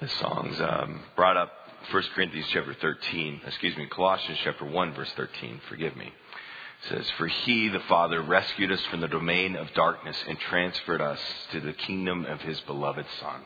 The songs um, brought up 1 Corinthians chapter 13, excuse me, Colossians chapter 1, verse 13. Forgive me. It says, For he, the Father, rescued us from the domain of darkness and transferred us to the kingdom of his beloved Son.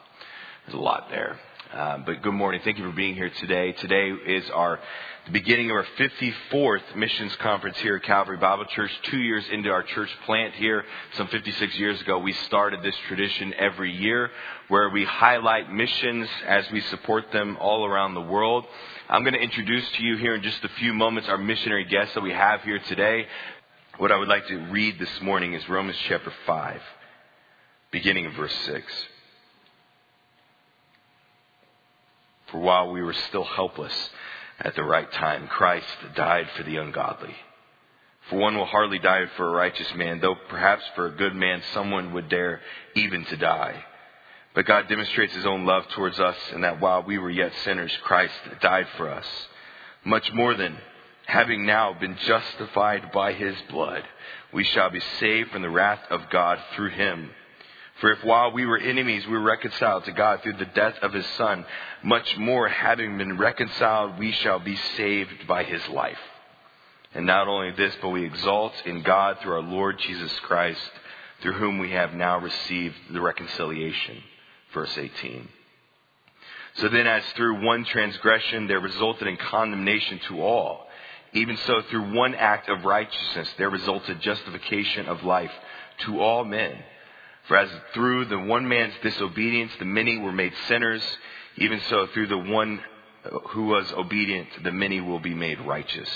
There's a lot there. Uh, but good morning. Thank you for being here today. Today is our the beginning of our 54th missions conference here at Calvary Bible Church. Two years into our church plant here, some 56 years ago, we started this tradition every year where we highlight missions as we support them all around the world. I'm going to introduce to you here in just a few moments our missionary guests that we have here today. What I would like to read this morning is Romans chapter 5, beginning of verse 6. For while we were still helpless at the right time, Christ died for the ungodly. For one will hardly die for a righteous man, though perhaps for a good man someone would dare even to die. But God demonstrates his own love towards us in that while we were yet sinners, Christ died for us. Much more than having now been justified by his blood, we shall be saved from the wrath of God through him. For if while we were enemies, we were reconciled to God through the death of his Son, much more, having been reconciled, we shall be saved by his life. And not only this, but we exalt in God through our Lord Jesus Christ, through whom we have now received the reconciliation. Verse 18. So then, as through one transgression there resulted in condemnation to all, even so through one act of righteousness there resulted justification of life to all men. For as through the one man's disobedience the many were made sinners, even so through the one who was obedient the many will be made righteous.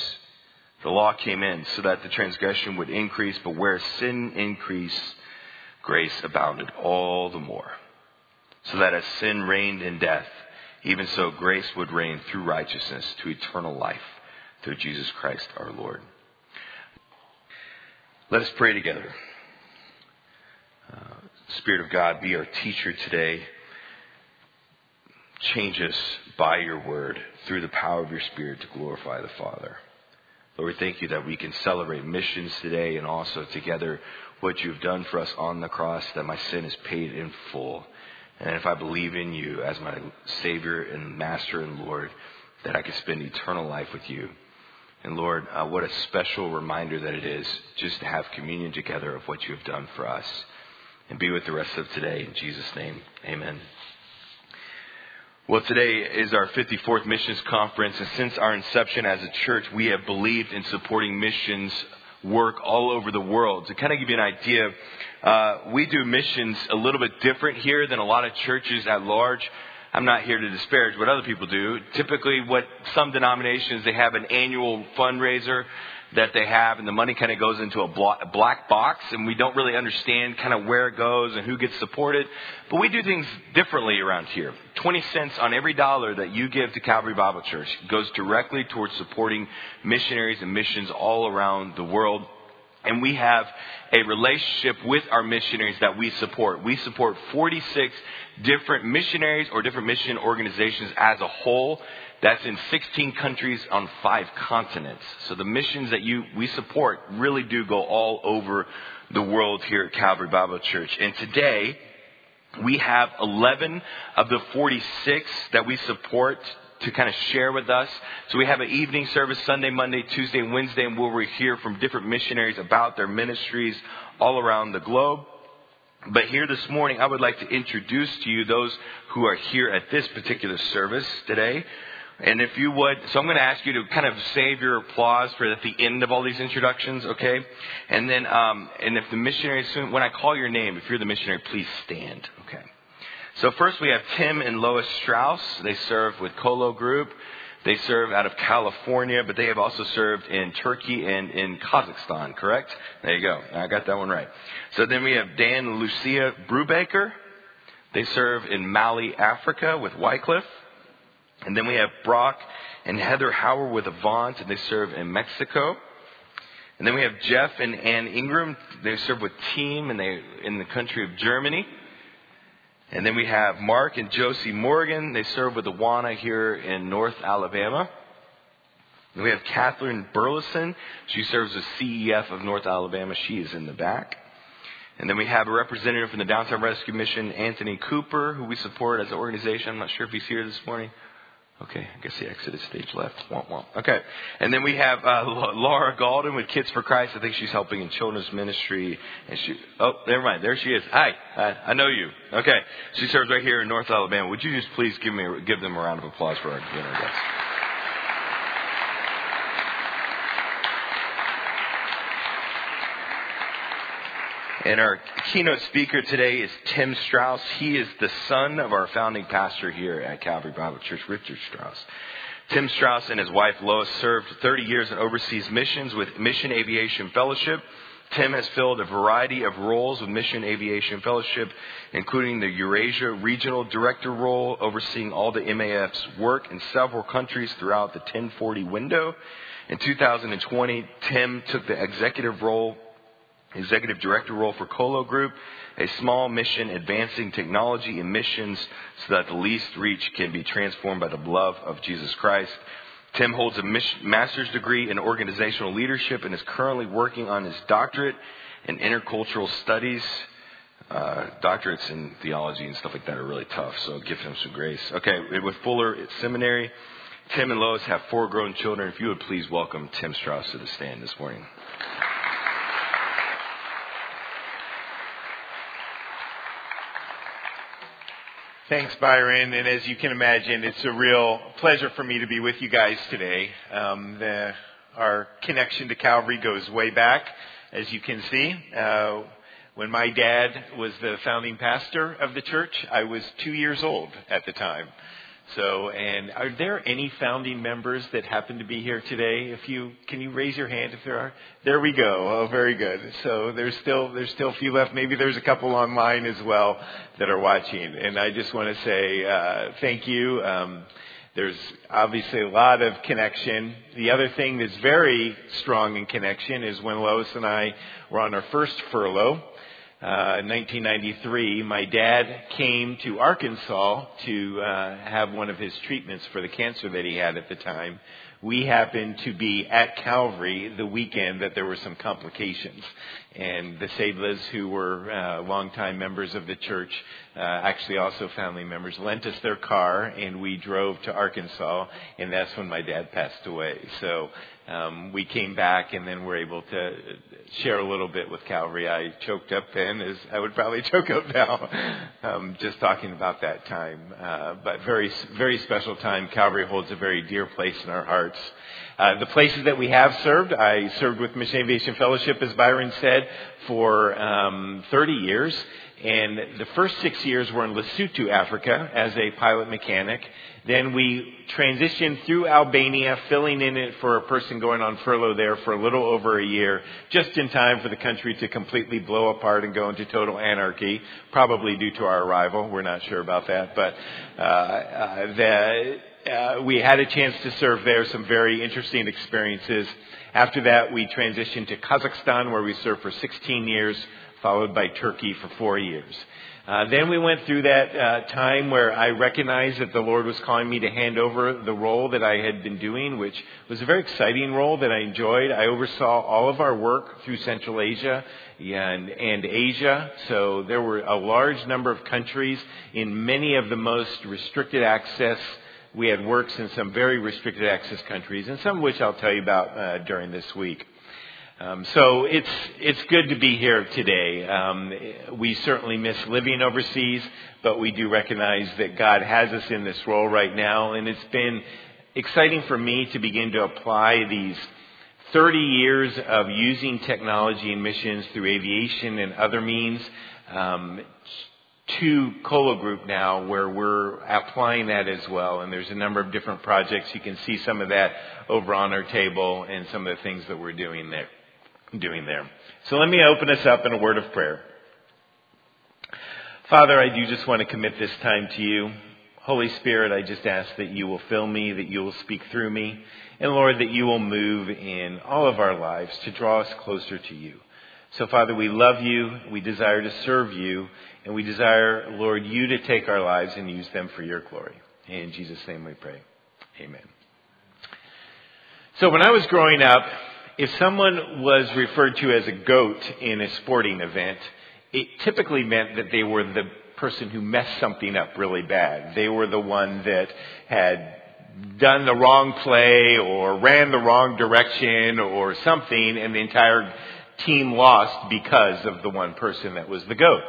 The law came in so that the transgression would increase, but where sin increased, grace abounded all the more. So that as sin reigned in death, even so grace would reign through righteousness to eternal life through Jesus Christ our Lord. Let us pray together. Uh, Spirit of God, be our teacher today. Change us by your word through the power of your Spirit to glorify the Father. Lord, we thank you that we can celebrate missions today and also together what you've done for us on the cross, that my sin is paid in full. And if I believe in you as my Savior and Master and Lord, that I can spend eternal life with you. And Lord, uh, what a special reminder that it is just to have communion together of what you have done for us and be with the rest of today. In Jesus' name, amen. Well, today is our 54th missions conference, and since our inception as a church, we have believed in supporting missions work all over the world. To kind of give you an idea, uh, we do missions a little bit different here than a lot of churches at large. I'm not here to disparage what other people do. Typically, what some denominations, they have an annual fundraiser that they have, and the money kind of goes into a black box, and we don't really understand kind of where it goes and who gets supported. But we do things differently around here. 20 cents on every dollar that you give to Calvary Bible Church goes directly towards supporting missionaries and missions all around the world. And we have a relationship with our missionaries that we support. We support 46 different missionaries or different mission organizations as a whole. That's in 16 countries on five continents. So the missions that you, we support really do go all over the world here at Calvary Bible Church. And today, we have 11 of the 46 that we support to kind of share with us. So we have an evening service Sunday, Monday, Tuesday, and Wednesday, and where we hear from different missionaries about their ministries all around the globe. But here this morning, I would like to introduce to you those who are here at this particular service today. And if you would, so I'm going to ask you to kind of save your applause for at the end of all these introductions, okay? And then, um, and if the missionary, when I call your name, if you're the missionary, please stand, okay? So first we have Tim and Lois Strauss. They serve with Colo Group. They serve out of California, but they have also served in Turkey and in Kazakhstan, correct? There you go. I got that one right. So then we have Dan and Lucia Brubaker. They serve in Mali, Africa with Wycliffe. And then we have Brock and Heather Howard with Avant, and they serve in Mexico. And then we have Jeff and Ann Ingram. They serve with Team, and they in the country of Germany. And then we have Mark and Josie Morgan. They serve with Awana here in North Alabama. And we have Catherine Burleson. She serves as CEF of North Alabama. She is in the back. And then we have a representative from the Downtown Rescue Mission, Anthony Cooper, who we support as an organization. I'm not sure if he's here this morning. Okay, I guess he exited stage left. Womp womp. Okay, and then we have uh, Laura Galden with Kids for Christ. I think she's helping in children's ministry. And she, oh, never mind. There she is. Hi, I, I know you. Okay, she serves right here in North Alabama. Would you just please give me give them a round of applause for our dinner guests? And our keynote speaker today is Tim Strauss. He is the son of our founding pastor here at Calvary Bible Church, Richard Strauss. Tim Strauss and his wife Lois served 30 years in overseas missions with Mission Aviation Fellowship. Tim has filled a variety of roles with Mission Aviation Fellowship, including the Eurasia Regional Director role, overseeing all the MAF's work in several countries throughout the 1040 window. In 2020, Tim took the executive role executive director role for Colo Group, a small mission advancing technology and missions so that the least reach can be transformed by the love of Jesus Christ. Tim holds a master's degree in organizational leadership and is currently working on his doctorate in intercultural studies. Uh, doctorates in theology and stuff like that are really tough, so give him some grace. Okay, with Fuller Seminary, Tim and Lois have four grown children. If you would please welcome Tim Strauss to the stand this morning. Thanks, Byron. And as you can imagine, it's a real pleasure for me to be with you guys today. Um, the, our connection to Calvary goes way back, as you can see. Uh, when my dad was the founding pastor of the church, I was two years old at the time. So, and are there any founding members that happen to be here today? If you can, you raise your hand if there are. There we go. Oh, very good. So there's still there's still a few left. Maybe there's a couple online as well that are watching. And I just want to say uh, thank you. Um, there's obviously a lot of connection. The other thing that's very strong in connection is when Lois and I were on our first furlough uh, 1993, my dad came to Arkansas to uh, have one of his treatments for the cancer that he had at the time. We happened to be at Calvary the weekend that there were some complications. And the Sadlas, who were uh, longtime members of the church, uh, actually also family members, lent us their car, and we drove to Arkansas, and that's when my dad passed away. So um, we came back, and then were able to share a little bit with Calvary. I choked up then, as I would probably choke up now, um, just talking about that time. Uh, but very, very special time. Calvary holds a very dear place in our hearts. Uh, the places that we have served, I served with Mission Aviation Fellowship, as Byron said, for um, 30 years. And the first six years were in Lesotho, Africa, as a pilot mechanic. Then we transitioned through Albania, filling in it for a person going on furlough there for a little over a year, just in time for the country to completely blow apart and go into total anarchy, probably due to our arrival. We're not sure about that, but uh, uh, uh, we had a chance to serve there, some very interesting experiences. After that, we transitioned to Kazakhstan, where we served for 16 years, followed by Turkey for four years. Uh, then we went through that uh, time where I recognized that the Lord was calling me to hand over the role that I had been doing, which was a very exciting role that I enjoyed. I oversaw all of our work through Central Asia and, and Asia. So there were a large number of countries in many of the most restricted access we had works in some very restricted access countries, and some of which I'll tell you about uh, during this week. Um, so it's it's good to be here today. Um, we certainly miss living overseas, but we do recognize that God has us in this role right now, and it's been exciting for me to begin to apply these 30 years of using technology and missions through aviation and other means um, to Colo Group now where we're applying that as well. And there's a number of different projects. You can see some of that over on our table and some of the things that we're doing there. Doing there. So let me open us up in a word of prayer. Father, I do just want to commit this time to you. Holy Spirit, I just ask that you will fill me, that you will speak through me, and Lord, that you will move in all of our lives to draw us closer to you. So, Father, we love you. We desire to serve you. And we desire, Lord, you to take our lives and use them for your glory. In Jesus' name we pray. Amen. So, when I was growing up, if someone was referred to as a goat in a sporting event, it typically meant that they were the person who messed something up really bad. They were the one that had done the wrong play or ran the wrong direction or something and the entire team lost because of the one person that was the goat.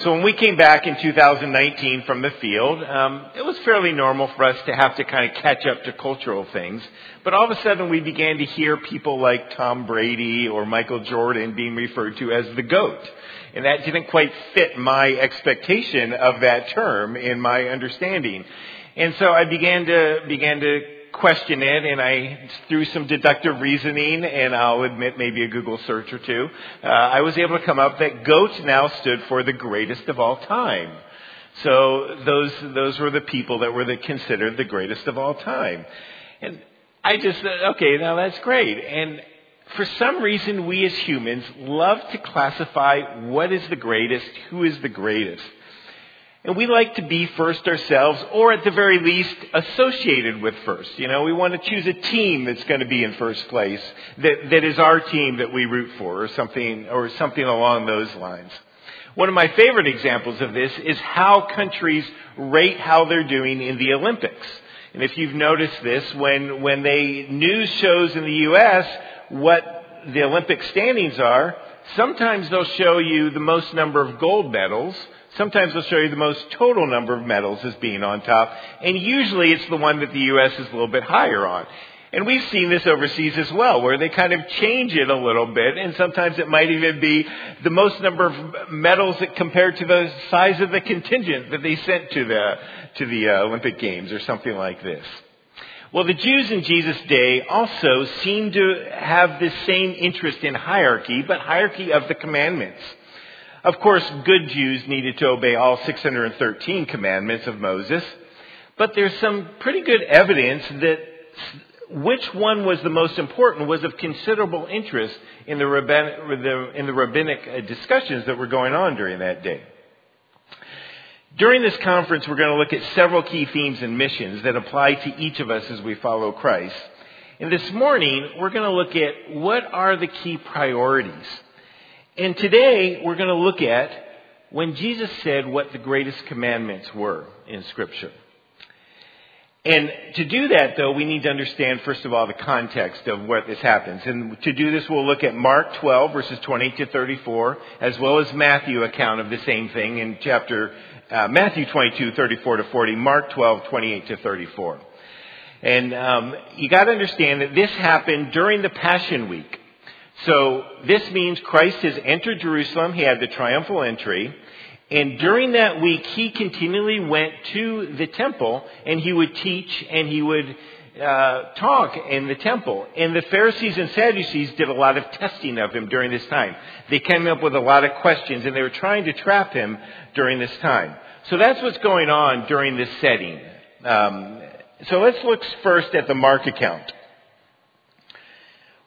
So when we came back in 2019 from the field, um, it was fairly normal for us to have to kind of catch up to cultural things. But all of a sudden, we began to hear people like Tom Brady or Michael Jordan being referred to as the goat, and that didn't quite fit my expectation of that term in my understanding. And so I began to began to question it and I, through some deductive reasoning and I'll admit maybe a Google search or two, uh, I was able to come up that GOAT now stood for the greatest of all time. So those, those were the people that were the, considered the greatest of all time. And I just said, okay, now that's great. And for some reason, we as humans love to classify what is the greatest, who is the greatest. And we like to be first ourselves, or at the very least, associated with first. You know, we want to choose a team that's going to be in first place, that, that is our team that we root for, or something, or something along those lines. One of my favorite examples of this is how countries rate how they're doing in the Olympics. And if you've noticed this, when, when they news shows in the U.S. what the Olympic standings are, sometimes they'll show you the most number of gold medals, Sometimes they'll show you the most total number of medals as being on top, and usually it's the one that the U.S. is a little bit higher on. And we've seen this overseas as well, where they kind of change it a little bit, and sometimes it might even be the most number of medals compared to the size of the contingent that they sent to the, to the uh, Olympic Games or something like this. Well, the Jews in Jesus' day also seemed to have the same interest in hierarchy, but hierarchy of the commandments. Of course, good Jews needed to obey all 613 commandments of Moses, but there's some pretty good evidence that which one was the most important was of considerable interest in the, rabbinic, in the rabbinic uh, discussions that were going on during that day. During this conference, we're going to look at several key themes and missions that apply to each of us as we follow Christ. And this morning, we're going to look at what are the key priorities and today we're going to look at when Jesus said what the greatest commandments were in Scripture. And to do that, though, we need to understand, first of all, the context of what this happens. And to do this, we'll look at Mark 12, verses 20 to 34, as well as Matthew account of the same thing in chapter, uh, Matthew 22, 34 to 40, Mark 12, 28 to 34. And um, you got to understand that this happened during the Passion Week. So this means Christ has entered Jerusalem. He had the triumphal entry. And during that week, he continually went to the temple and he would teach and he would uh, talk in the temple. And the Pharisees and Sadducees did a lot of testing of him during this time. They came up with a lot of questions and they were trying to trap him during this time. So that's what's going on during this setting. Um, so let's look first at the Mark account.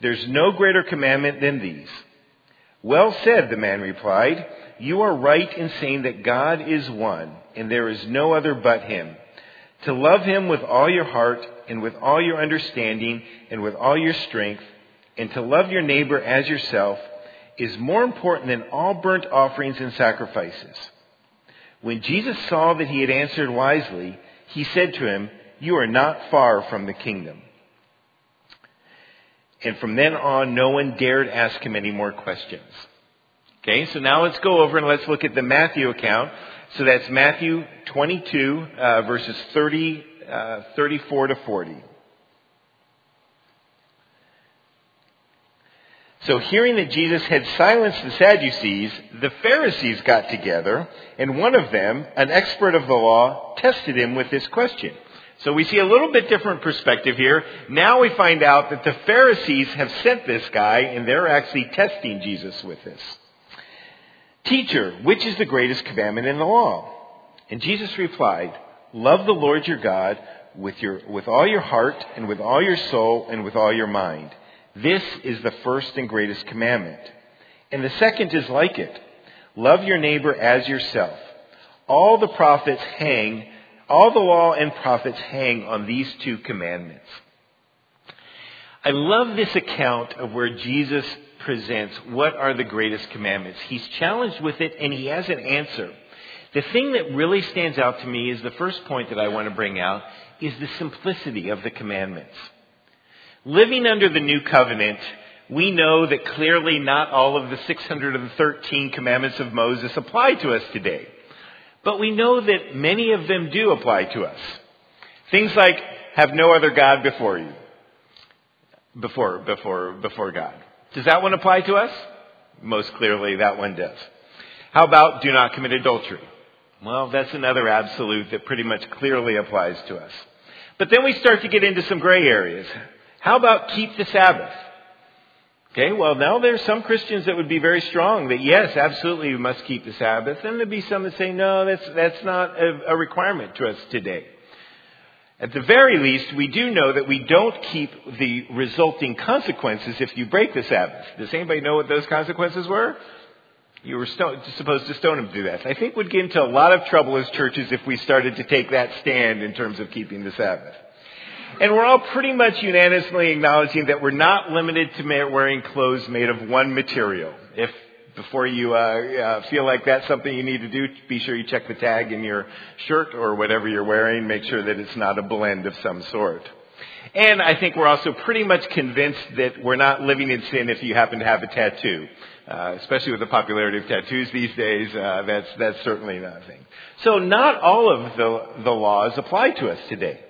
There's no greater commandment than these. Well said, the man replied. You are right in saying that God is one, and there is no other but Him. To love Him with all your heart, and with all your understanding, and with all your strength, and to love your neighbor as yourself, is more important than all burnt offerings and sacrifices. When Jesus saw that he had answered wisely, he said to him, You are not far from the kingdom. And from then on, no one dared ask him any more questions. Okay, so now let's go over and let's look at the Matthew account. So that's Matthew 22, uh, verses 30, uh, 34 to 40. So hearing that Jesus had silenced the Sadducees, the Pharisees got together, and one of them, an expert of the law, tested him with this question. So we see a little bit different perspective here. Now we find out that the Pharisees have sent this guy and they're actually testing Jesus with this. Teacher, which is the greatest commandment in the law? And Jesus replied, Love the Lord your God with, your, with all your heart and with all your soul and with all your mind. This is the first and greatest commandment. And the second is like it. Love your neighbor as yourself. All the prophets hang, all the law and prophets hang on these two commandments. I love this account of where Jesus presents what are the greatest commandments. He's challenged with it and he has an answer. The thing that really stands out to me is the first point that I want to bring out is the simplicity of the commandments. Living under the new covenant, we know that clearly not all of the 613 commandments of Moses apply to us today. But we know that many of them do apply to us. Things like have no other God before you. Before, before, before God. Does that one apply to us? Most clearly that one does. How about do not commit adultery? Well, that's another absolute that pretty much clearly applies to us. But then we start to get into some gray areas. How about keep the Sabbath? Okay, well now there's some Christians that would be very strong that yes, absolutely we must keep the Sabbath. And there'd be some that say no, that's, that's not a, a requirement to us today. At the very least, we do know that we don't keep the resulting consequences if you break the Sabbath. Does anybody know what those consequences were? You were sto- supposed to stone him to that. I think we'd get into a lot of trouble as churches if we started to take that stand in terms of keeping the Sabbath. And we're all pretty much unanimously acknowledging that we're not limited to wearing clothes made of one material. If before you uh, uh, feel like that's something you need to do, be sure you check the tag in your shirt or whatever you're wearing. Make sure that it's not a blend of some sort. And I think we're also pretty much convinced that we're not living in sin if you happen to have a tattoo. Uh, especially with the popularity of tattoos these days, uh, that's, that's certainly not a thing. So not all of the, the laws apply to us today.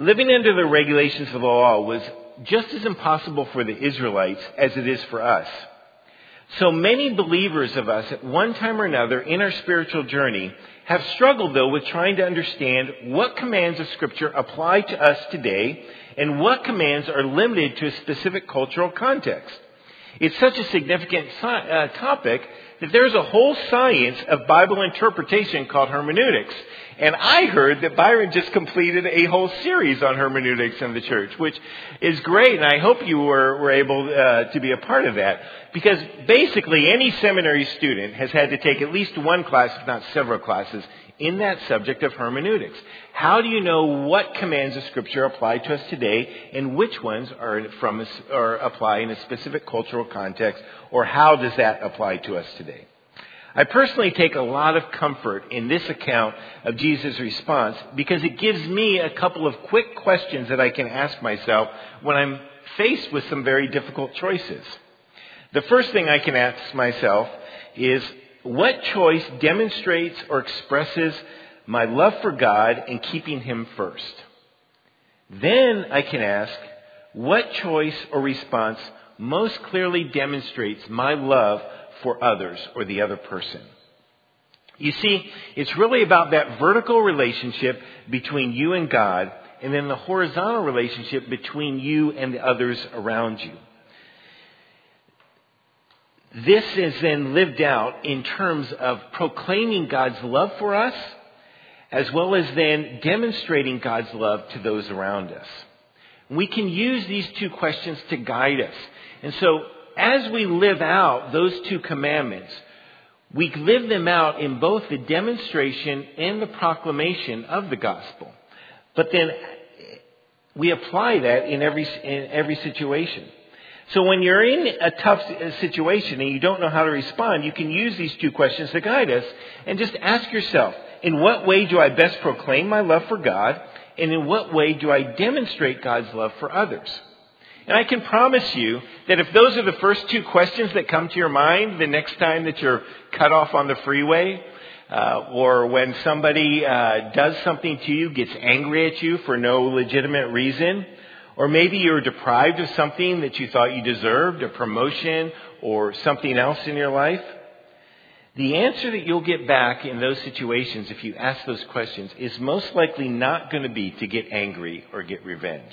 Living under the regulations of the law was just as impossible for the Israelites as it is for us. So many believers of us at one time or another in our spiritual journey have struggled though with trying to understand what commands of scripture apply to us today and what commands are limited to a specific cultural context. It's such a significant uh, topic that there's a whole science of Bible interpretation called hermeneutics. And I heard that Byron just completed a whole series on hermeneutics in the church, which is great, and I hope you were, were able uh, to be a part of that. Because basically, any seminary student has had to take at least one class, if not several classes, in that subject of hermeneutics. How do you know what commands of Scripture apply to us today and which ones are from or apply in a specific cultural context, or how does that apply to us today? I personally take a lot of comfort in this account of Jesus' response because it gives me a couple of quick questions that I can ask myself when I'm faced with some very difficult choices. The first thing I can ask myself is what choice demonstrates or expresses my love for God and keeping Him first? Then I can ask, what choice or response most clearly demonstrates my love for others or the other person? You see, it's really about that vertical relationship between you and God and then the horizontal relationship between you and the others around you. This is then lived out in terms of proclaiming God's love for us, as well as then demonstrating God's love to those around us. We can use these two questions to guide us. And so, as we live out those two commandments, we live them out in both the demonstration and the proclamation of the gospel. But then we apply that in every, in every situation. So when you're in a tough situation and you don't know how to respond, you can use these two questions to guide us and just ask yourself, in what way do I best proclaim my love for God? And in what way do I demonstrate God's love for others? And I can promise you that if those are the first two questions that come to your mind the next time that you're cut off on the freeway, uh, or when somebody uh, does something to you, gets angry at you for no legitimate reason, or maybe you were deprived of something that you thought you deserved, a promotion or something else in your life. The answer that you'll get back in those situations, if you ask those questions, is most likely not going to be to get angry or get revenge.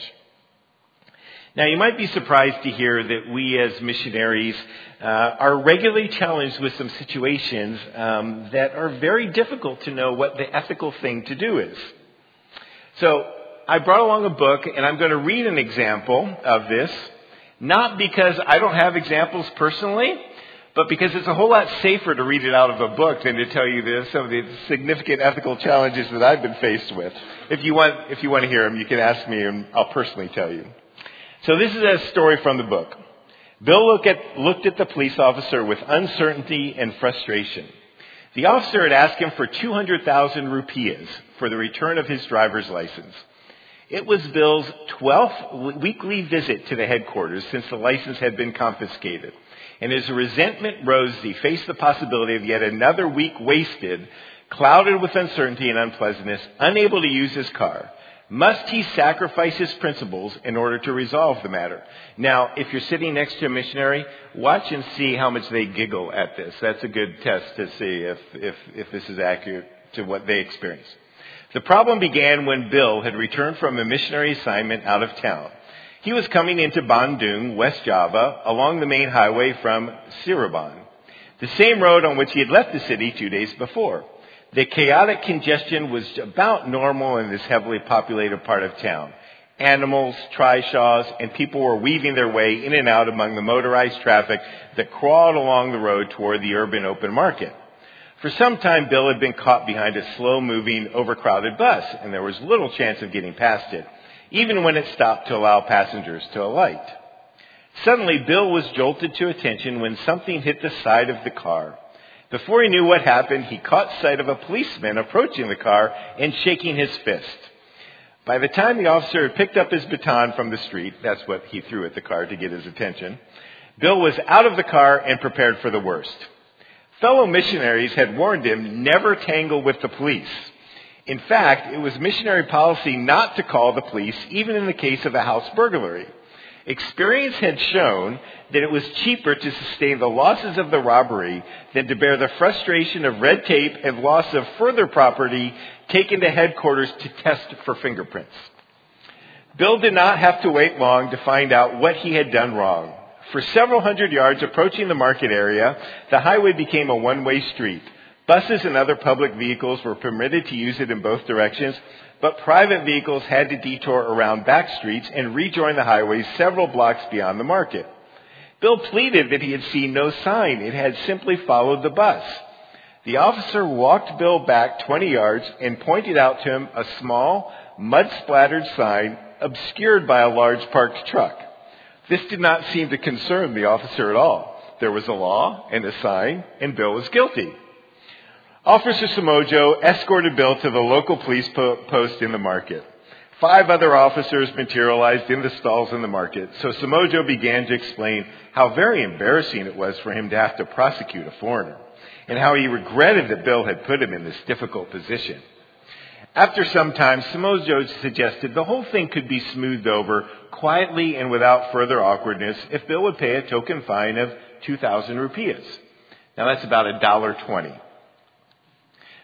Now, you might be surprised to hear that we as missionaries uh, are regularly challenged with some situations um, that are very difficult to know what the ethical thing to do is. So, I brought along a book, and I'm going to read an example of this, not because I don't have examples personally, but because it's a whole lot safer to read it out of a book than to tell you the, some of the significant ethical challenges that I've been faced with. If you want, if you want to hear them, you can ask me, and I'll personally tell you. So this is a story from the book. Bill look at, looked at the police officer with uncertainty and frustration. The officer had asked him for 200,000 rupees for the return of his driver's license. It was Bill's 12th weekly visit to the headquarters since the license had been confiscated and his resentment rose as he faced the possibility of yet another week wasted, clouded with uncertainty and unpleasantness, unable to use his car. Must he sacrifice his principles in order to resolve the matter? Now, if you're sitting next to a missionary, watch and see how much they giggle at this. That's a good test to see if, if, if this is accurate to what they experience. The problem began when Bill had returned from a missionary assignment out of town. He was coming into Bandung, West Java, along the main highway from Cirebon, the same road on which he had left the city two days before. The chaotic congestion was about normal in this heavily populated part of town. Animals, trishaws, and people were weaving their way in and out among the motorized traffic that crawled along the road toward the urban open market. For some time, Bill had been caught behind a slow moving, overcrowded bus, and there was little chance of getting past it even when it stopped to allow passengers to alight. Suddenly, Bill was jolted to attention when something hit the side of the car. Before he knew what happened, he caught sight of a policeman approaching the car and shaking his fist. By the time the officer had picked up his baton from the street, that's what he threw at the car to get his attention, Bill was out of the car and prepared for the worst. Fellow missionaries had warned him never tangle with the police. In fact, it was missionary policy not to call the police, even in the case of a house burglary. Experience had shown that it was cheaper to sustain the losses of the robbery than to bear the frustration of red tape and loss of further property taken to headquarters to test for fingerprints. Bill did not have to wait long to find out what he had done wrong. For several hundred yards approaching the market area, the highway became a one-way street. Buses and other public vehicles were permitted to use it in both directions, but private vehicles had to detour around back streets and rejoin the highway several blocks beyond the market. Bill pleaded that he had seen no sign. It had simply followed the bus. The officer walked Bill back 20 yards and pointed out to him a small, mud-splattered sign obscured by a large parked truck. This did not seem to concern the officer at all. There was a law and a sign, and Bill was guilty. Officer Samojo escorted Bill to the local police po- post in the market. Five other officers materialized in the stalls in the market, so Samojo began to explain how very embarrassing it was for him to have to prosecute a foreigner, and how he regretted that Bill had put him in this difficult position. After some time, Samojo suggested the whole thing could be smoothed over quietly and without further awkwardness if Bill would pay a token fine of 2,000 rupees. Now that's about a dollar twenty.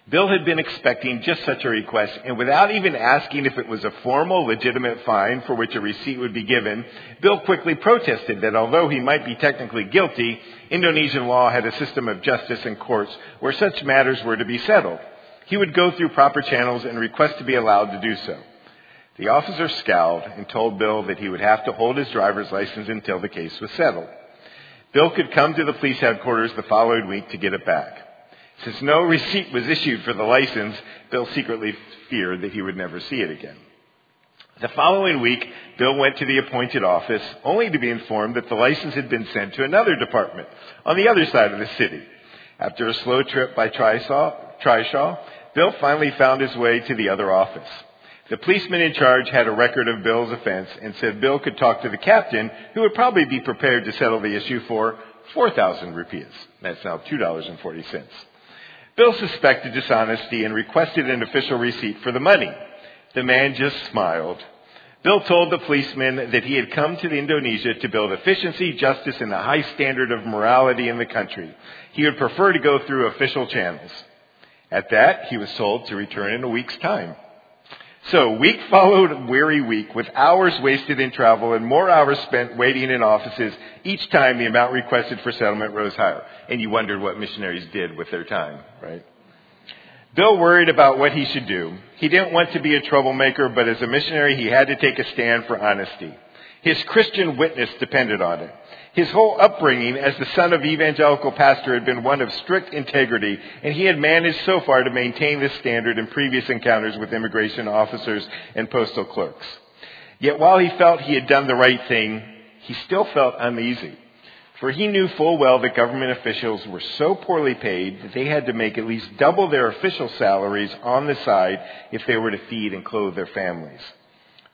Bill had been expecting just such a request, and without even asking if it was a formal, legitimate fine for which a receipt would be given, Bill quickly protested that although he might be technically guilty, Indonesian law had a system of justice and courts where such matters were to be settled. He would go through proper channels and request to be allowed to do so. The officer scowled and told Bill that he would have to hold his driver's license until the case was settled. Bill could come to the police headquarters the following week to get it back. Since no receipt was issued for the license, Bill secretly feared that he would never see it again. The following week, Bill went to the appointed office, only to be informed that the license had been sent to another department on the other side of the city. After a slow trip by Trishaw, Bill finally found his way to the other office. The policeman in charge had a record of Bill's offense and said Bill could talk to the captain, who would probably be prepared to settle the issue for 4,000 rupees. That's now $2.40. Bill suspected dishonesty and requested an official receipt for the money. The man just smiled. Bill told the policeman that he had come to Indonesia to build efficiency, justice, and a high standard of morality in the country. He would prefer to go through official channels. At that, he was told to return in a week's time. So week followed weary week with hours wasted in travel and more hours spent waiting in offices. Each time the amount requested for settlement rose higher. And you wondered what missionaries did with their time, right? Bill worried about what he should do. He didn't want to be a troublemaker, but as a missionary, he had to take a stand for honesty. His Christian witness depended on it. His whole upbringing as the son of evangelical pastor had been one of strict integrity, and he had managed so far to maintain this standard in previous encounters with immigration officers and postal clerks. Yet while he felt he had done the right thing, he still felt uneasy. For he knew full well that government officials were so poorly paid that they had to make at least double their official salaries on the side if they were to feed and clothe their families.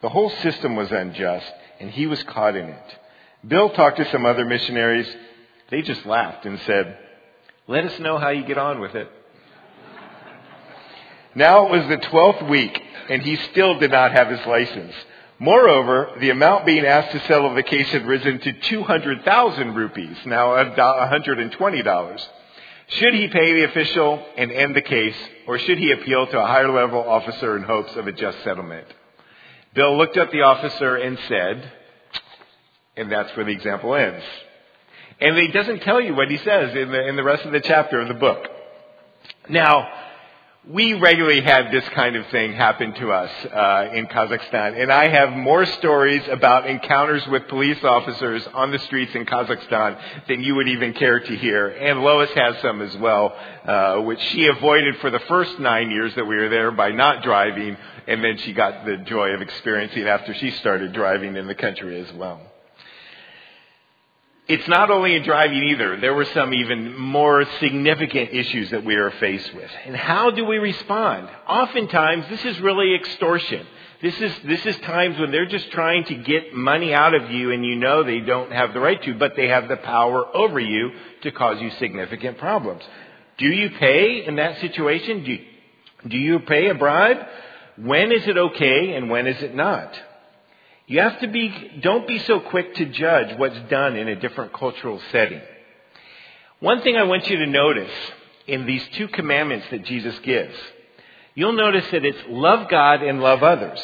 The whole system was unjust, and he was caught in it. Bill talked to some other missionaries. They just laughed and said, Let us know how you get on with it. Now it was the 12th week, and he still did not have his license. Moreover, the amount being asked to settle the case had risen to 200,000 rupees, now $120. Should he pay the official and end the case, or should he appeal to a higher level officer in hopes of a just settlement? Bill looked at the officer and said, and that's where the example ends. And he doesn't tell you what he says in the, in the rest of the chapter of the book. Now, we regularly have this kind of thing happen to us uh, in Kazakhstan, and I have more stories about encounters with police officers on the streets in Kazakhstan than you would even care to hear. And Lois has some as well, uh, which she avoided for the first nine years that we were there by not driving, and then she got the joy of experiencing after she started driving in the country as well. It's not only in driving either. There were some even more significant issues that we are faced with. And how do we respond? Oftentimes, this is really extortion. This is, this is times when they're just trying to get money out of you and you know they don't have the right to, but they have the power over you to cause you significant problems. Do you pay in that situation? Do you, do you pay a bribe? When is it okay and when is it not? You have to be, don't be so quick to judge what's done in a different cultural setting. One thing I want you to notice in these two commandments that Jesus gives, you'll notice that it's love God and love others.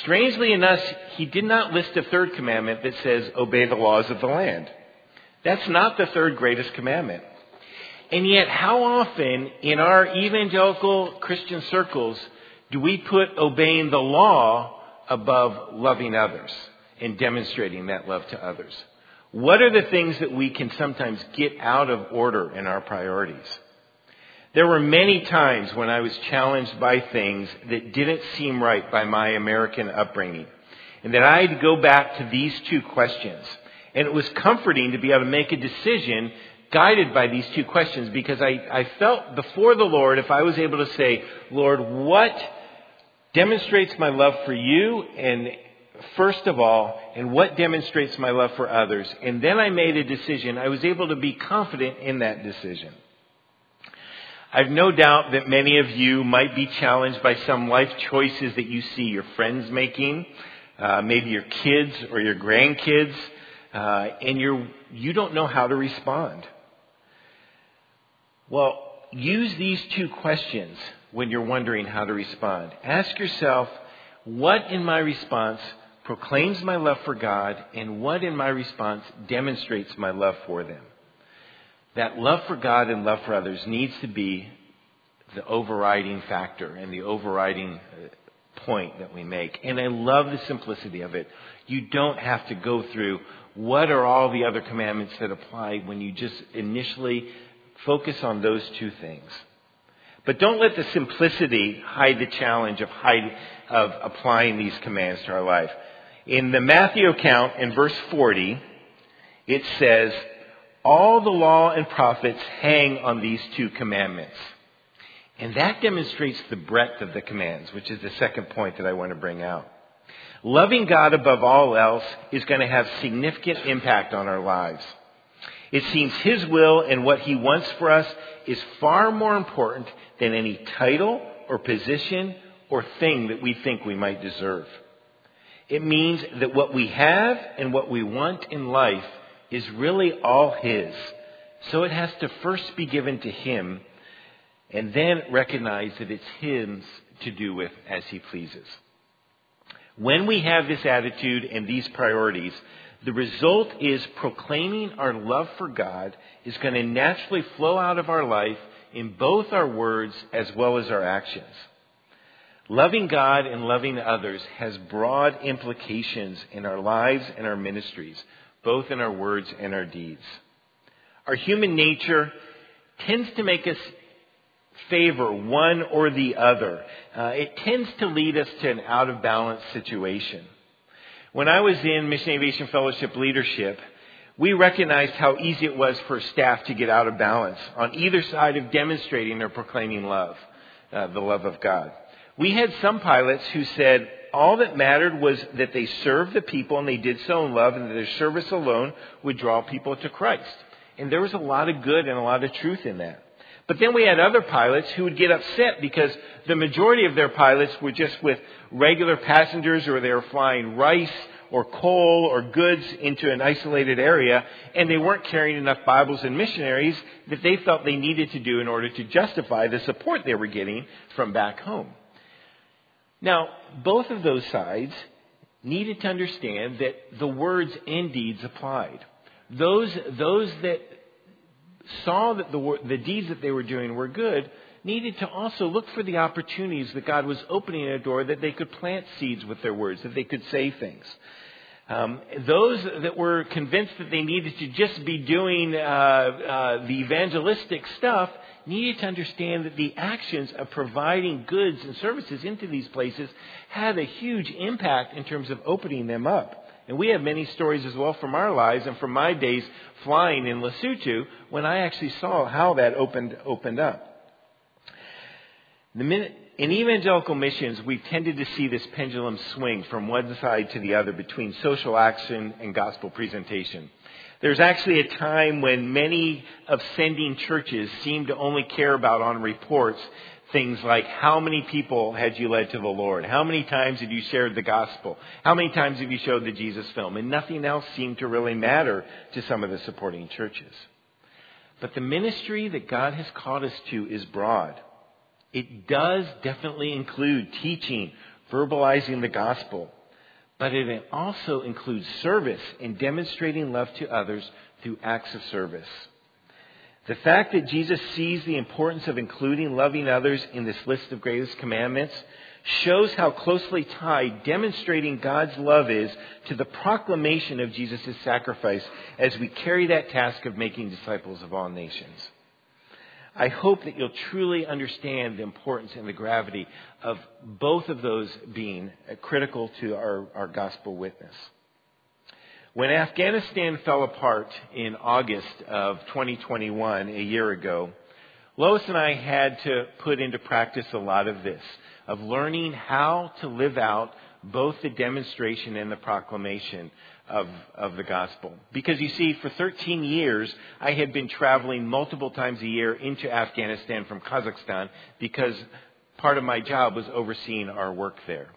Strangely enough, he did not list a third commandment that says obey the laws of the land. That's not the third greatest commandment. And yet, how often in our evangelical Christian circles do we put obeying the law above loving others and demonstrating that love to others? What are the things that we can sometimes get out of order in our priorities? There were many times when I was challenged by things that didn't seem right by my American upbringing. And that I had to go back to these two questions. And it was comforting to be able to make a decision guided by these two questions because I, I felt before the Lord, if I was able to say, Lord, what demonstrates my love for you and first of all, and what demonstrates my love for others. And then I made a decision. I was able to be confident in that decision. I've no doubt that many of you might be challenged by some life choices that you see your friends making, uh, maybe your kids or your grandkids, uh, and you're, you don't know how to respond. Well, use these two questions when you're wondering how to respond. Ask yourself, what in my response proclaims my love for God, and what in my response demonstrates my love for them? That love for God and love for others needs to be the overriding factor and the overriding uh, point that we make. And I love the simplicity of it. You don't have to go through what are all the other commandments that apply when you just initially focus on those two things. But don't let the simplicity hide the challenge of, hide, of applying these commands to our life. In the Matthew account, in verse 40, it says, All the law and prophets hang on these two commandments. And that demonstrates the breadth of the commands, which is the second point that I want to bring out. Loving God above all else is going to have significant impact on our lives. It seems His will and what He wants for us is far more important than any title or position or thing that we think we might deserve. It means that what we have and what we want in life is really all His. So it has to first be given to Him and then recognize that it's His to do with as he pleases. When we have this attitude and these priorities, the result is proclaiming our love for God is going to naturally flow out of our life in both our words as well as our actions. Loving God and loving others has broad implications in our lives and our ministries, both in our words and our deeds. Our human nature tends to make us favor one or the other. Uh, it tends to lead us to an out of balance situation. When I was in Mission Aviation Fellowship leadership, we recognized how easy it was for staff to get out of balance on either side of demonstrating or proclaiming love, uh, the love of God. We had some pilots who said all that mattered was that they served the people and they did so in love and that their service alone would draw people to Christ. And there was a lot of good and a lot of truth in that. But then we had other pilots who would get upset because the majority of their pilots were just with regular passengers or they were flying rice or coal or goods into an isolated area and they weren't carrying enough Bibles and missionaries that they felt they needed to do in order to justify the support they were getting from back home. Now, both of those sides needed to understand that the words and deeds applied. Those, those that saw that the, the deeds that they were doing were good, needed to also look for the opportunities that God was opening a door that they could plant seeds with their words, that they could say things. Um, those that were convinced that they needed to just be doing uh, uh, the evangelistic stuff needed to understand that the actions of providing goods and services into these places had a huge impact in terms of opening them up. And we have many stories as well from our lives and from my days flying in Lesotho when I actually saw how that opened, opened up. Minute, in evangelical missions, we've tended to see this pendulum swing from one side to the other between social action and gospel presentation. There's actually a time when many of sending churches seem to only care about on reports things like how many people had you led to the Lord? How many times have you shared the gospel? How many times have you showed the Jesus film? And nothing else seemed to really matter to some of the supporting churches. But the ministry that God has called us to is broad. It does definitely include teaching, verbalizing the gospel, but it also includes service and demonstrating love to others through acts of service. The fact that Jesus sees the importance of including loving others in this list of greatest commandments shows how closely tied demonstrating God's love is to the proclamation of Jesus' sacrifice as we carry that task of making disciples of all nations. I hope that you'll truly understand the importance and the gravity of both of those being critical to our, our gospel witness. When Afghanistan fell apart in August of 2021, a year ago, Lois and I had to put into practice a lot of this, of learning how to live out both the demonstration and the proclamation of, of the gospel. Because you see, for 13 years, I had been traveling multiple times a year into Afghanistan from Kazakhstan because part of my job was overseeing our work there.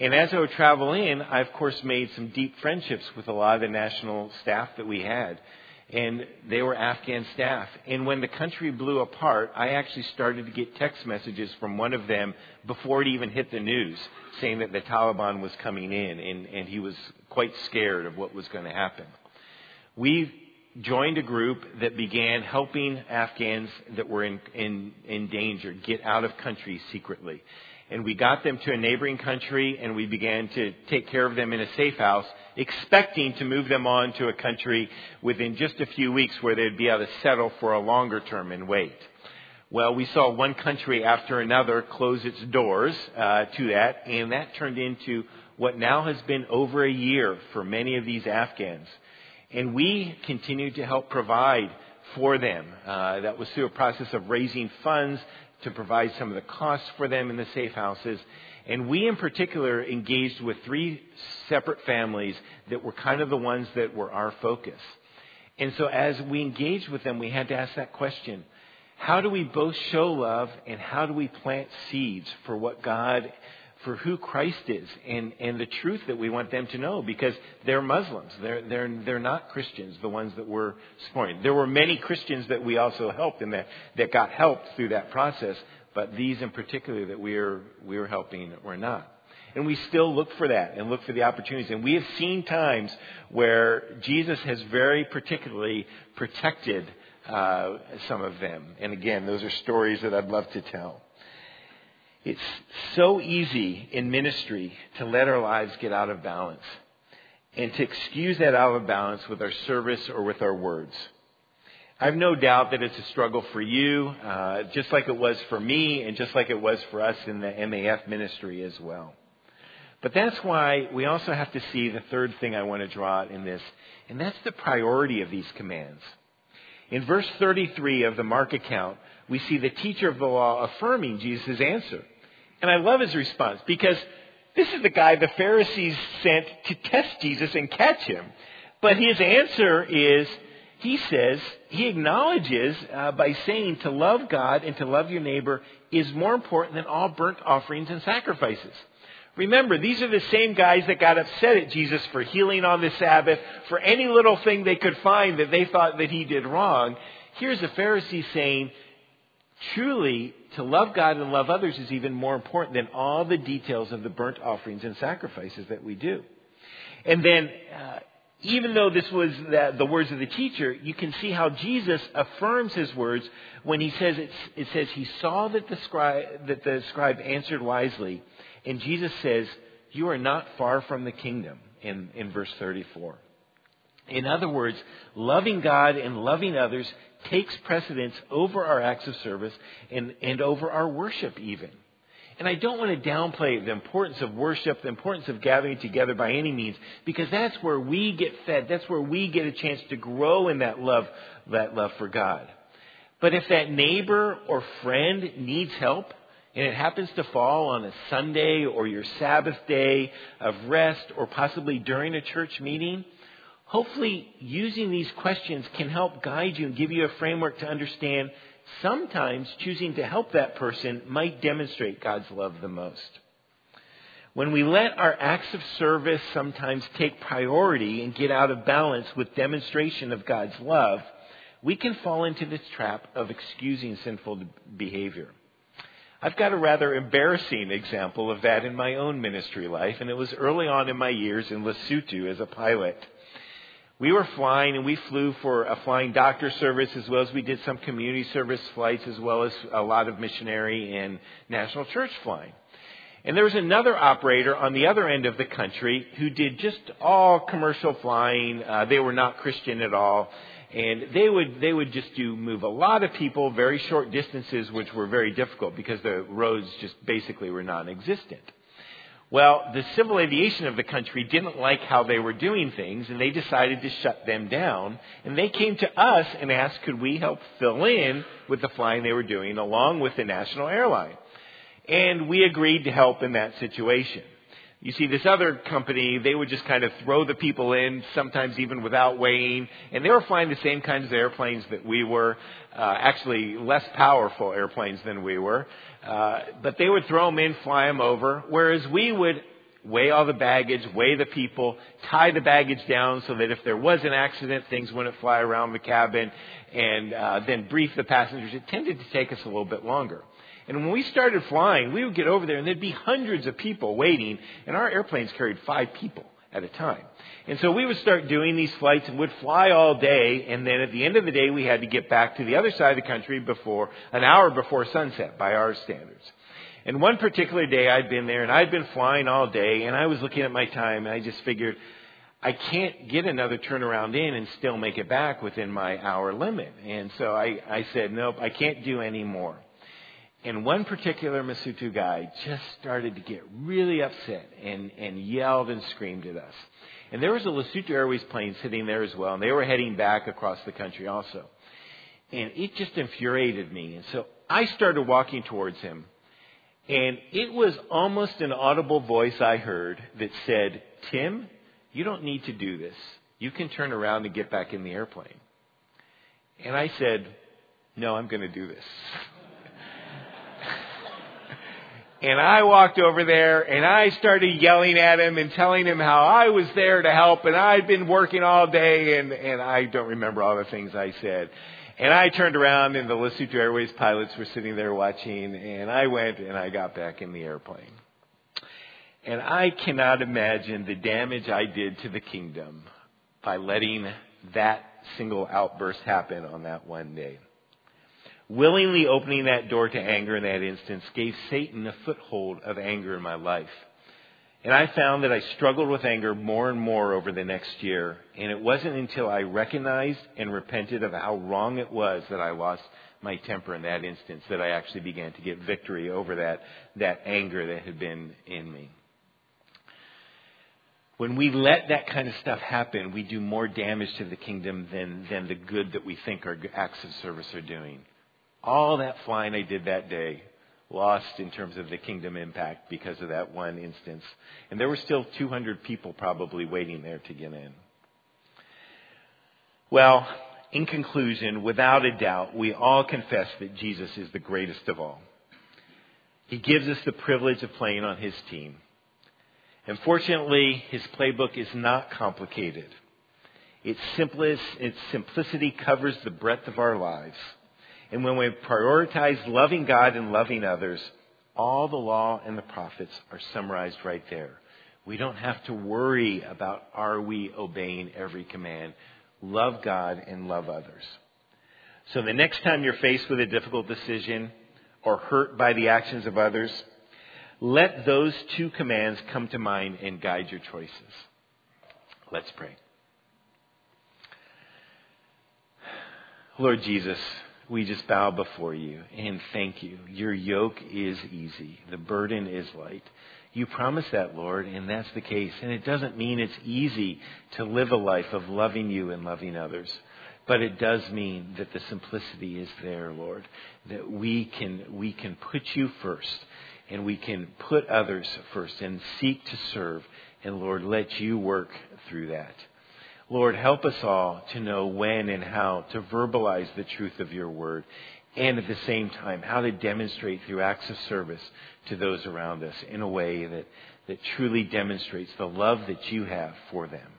And as I would travel in, I of course made some deep friendships with a lot of the national staff that we had. And they were Afghan staff. And when the country blew apart, I actually started to get text messages from one of them before it even hit the news saying that the Taliban was coming in and, and he was quite scared of what was going to happen. We joined a group that began helping Afghans that were in, in, in danger get out of country secretly and we got them to a neighboring country and we began to take care of them in a safe house, expecting to move them on to a country within just a few weeks where they'd be able to settle for a longer term and wait. Well, we saw one country after another close its doors uh, to that, and that turned into what now has been over a year for many of these Afghans. And we continued to help provide for them. Uh, that was through a process of raising funds to provide some of the costs for them in the safe houses. And we, in particular, engaged with three separate families that were kind of the ones that were our focus. And so, as we engaged with them, we had to ask that question How do we both show love and how do we plant seeds for what God for who Christ is and, and the truth that we want them to know because they're Muslims. They're, they're, they're not Christians, the ones that we're supporting. There were many Christians that we also helped and that, that got helped through that process, but these in particular that we are, we are helping were not. And we still look for that and look for the opportunities. And we have seen times where Jesus has very particularly protected uh, some of them. And again, those are stories that I'd love to tell. It's so easy in ministry to let our lives get out of balance and to excuse that out of balance with our service or with our words. I have no doubt that it's a struggle for you, uh, just like it was for me and just like it was for us in the MAF ministry as well. But that's why we also have to see the third thing I want to draw out in this, and that's the priority of these commands. In verse 33 of the Mark account, we see the teacher of the law affirming Jesus' answer. And I love his response because this is the guy the Pharisees sent to test Jesus and catch him. But his answer is, he says, he acknowledges uh, by saying to love God and to love your neighbor is more important than all burnt offerings and sacrifices. Remember, these are the same guys that got upset at Jesus for healing on the Sabbath, for any little thing they could find that they thought that he did wrong. Here's a Pharisee saying, truly, to love God and love others is even more important than all the details of the burnt offerings and sacrifices that we do. And then, uh, even though this was the, the, words of the teacher, you can see how Jesus affirms his words when he says it says he saw that the scribe that the scribe answered wisely and Jesus says, You are not far from the kingdom in, in verse 34. In other words, loving God and loving others takes precedence over our acts of service and, and over our worship, even. And I don't want to downplay the importance of worship, the importance of gathering together by any means, because that's where we get fed. That's where we get a chance to grow in that love, that love for God. But if that neighbor or friend needs help, and it happens to fall on a Sunday or your Sabbath day of rest or possibly during a church meeting, hopefully using these questions can help guide you and give you a framework to understand sometimes choosing to help that person might demonstrate God's love the most. When we let our acts of service sometimes take priority and get out of balance with demonstration of God's love, we can fall into this trap of excusing sinful behavior. I've got a rather embarrassing example of that in my own ministry life, and it was early on in my years in Lesotho as a pilot. We were flying, and we flew for a flying doctor service as well as we did some community service flights, as well as a lot of missionary and national church flying. And there was another operator on the other end of the country who did just all commercial flying. Uh, they were not Christian at all and they would they would just do move a lot of people very short distances, which were very difficult because the roads just basically were non-existent. Well, the civil aviation of the country didn't like how they were doing things, and they decided to shut them down. And they came to us and asked, could we help fill in with the flying they were doing along with the national airline? And we agreed to help in that situation. You see, this other company, they would just kind of throw the people in, sometimes even without weighing, and they were flying the same kinds of airplanes that we were, uh, actually less powerful airplanes than we were. Uh, but they would throw them in, fly them over, whereas we would weigh all the baggage, weigh the people, tie the baggage down so that if there was an accident, things wouldn't fly around the cabin, and uh, then brief the passengers. It tended to take us a little bit longer. And when we started flying, we would get over there and there'd be hundreds of people waiting, and our airplanes carried five people at a time. And so we would start doing these flights and would fly all day, and then at the end of the day, we had to get back to the other side of the country before, an hour before sunset by our standards. And one particular day I'd been there and I'd been flying all day, and I was looking at my time, and I just figured, I can't get another turnaround in and still make it back within my hour limit. And so I, I said, nope, I can't do any more. And one particular Mosotho guy just started to get really upset and, and yelled and screamed at us. And there was a Lesotho Airways plane sitting there as well, and they were heading back across the country also. And it just infuriated me. And so I started walking towards him. And it was almost an audible voice I heard that said, Tim, you don't need to do this. You can turn around and get back in the airplane. And I said, No, I'm going to do this. And I walked over there and I started yelling at him and telling him how I was there to help and I'd been working all day and, and I don't remember all the things I said. And I turned around and the Lesotho Airways pilots were sitting there watching and I went and I got back in the airplane. And I cannot imagine the damage I did to the kingdom by letting that single outburst happen on that one day. Willingly opening that door to anger in that instance gave Satan a foothold of anger in my life. And I found that I struggled with anger more and more over the next year. And it wasn't until I recognized and repented of how wrong it was that I lost my temper in that instance that I actually began to get victory over that, that anger that had been in me. When we let that kind of stuff happen, we do more damage to the kingdom than, than the good that we think our acts of service are doing. All that flying I did that day lost in terms of the kingdom impact because of that one instance. And there were still 200 people probably waiting there to get in. Well, in conclusion, without a doubt, we all confess that Jesus is the greatest of all. He gives us the privilege of playing on his team. And fortunately, his playbook is not complicated. Its, simplest, its simplicity covers the breadth of our lives. And when we prioritize loving God and loving others, all the law and the prophets are summarized right there. We don't have to worry about are we obeying every command. Love God and love others. So the next time you're faced with a difficult decision or hurt by the actions of others, let those two commands come to mind and guide your choices. Let's pray. Lord Jesus, we just bow before you and thank you. Your yoke is easy. The burden is light. You promise that, Lord, and that's the case. And it doesn't mean it's easy to live a life of loving you and loving others. But it does mean that the simplicity is there, Lord. That we can, we can put you first and we can put others first and seek to serve. And Lord, let you work through that. Lord, help us all to know when and how to verbalize the truth of your word, and at the same time, how to demonstrate through acts of service to those around us in a way that, that truly demonstrates the love that you have for them.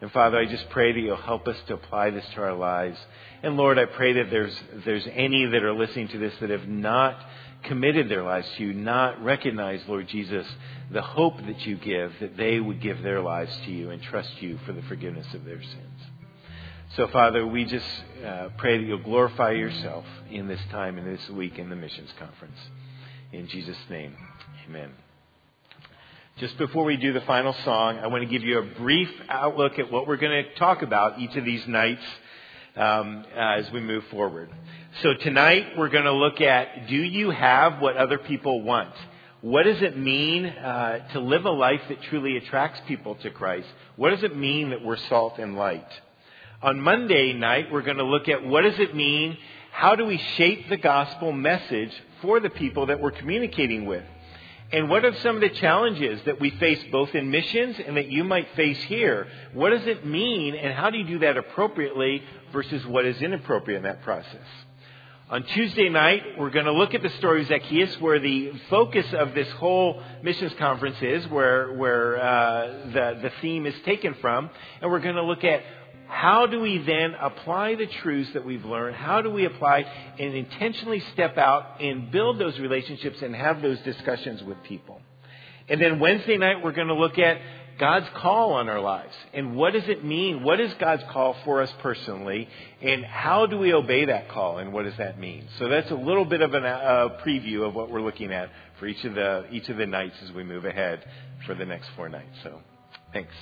And Father, I just pray that you'll help us to apply this to our lives. And Lord, I pray that there's, there's any that are listening to this that have not committed their lives to you, not recognized, Lord Jesus, the hope that you give, that they would give their lives to you and trust you for the forgiveness of their sins. So, Father, we just uh, pray that you'll glorify yourself in this time and this week in the missions conference. In Jesus' name, amen. Just before we do the final song, I want to give you a brief outlook at what we're going to talk about each of these nights um, as we move forward. So tonight we're going to look at do you have what other people want? What does it mean uh, to live a life that truly attracts people to Christ? What does it mean that we're salt and light? On Monday night, we're going to look at what does it mean? How do we shape the gospel message for the people that we're communicating with? And what are some of the challenges that we face both in missions and that you might face here? What does it mean and how do you do that appropriately versus what is inappropriate in that process? On Tuesday night, we're going to look at the story of Zacchaeus, where the focus of this whole missions conference is, where, where uh, the, the theme is taken from. And we're going to look at how do we then apply the truths that we've learned? How do we apply and intentionally step out and build those relationships and have those discussions with people? And then Wednesday night, we're going to look at God's call on our lives. And what does it mean? What is God's call for us personally? And how do we obey that call? And what does that mean? So that's a little bit of a uh, preview of what we're looking at for each of the, each of the nights as we move ahead for the next four nights. So thanks.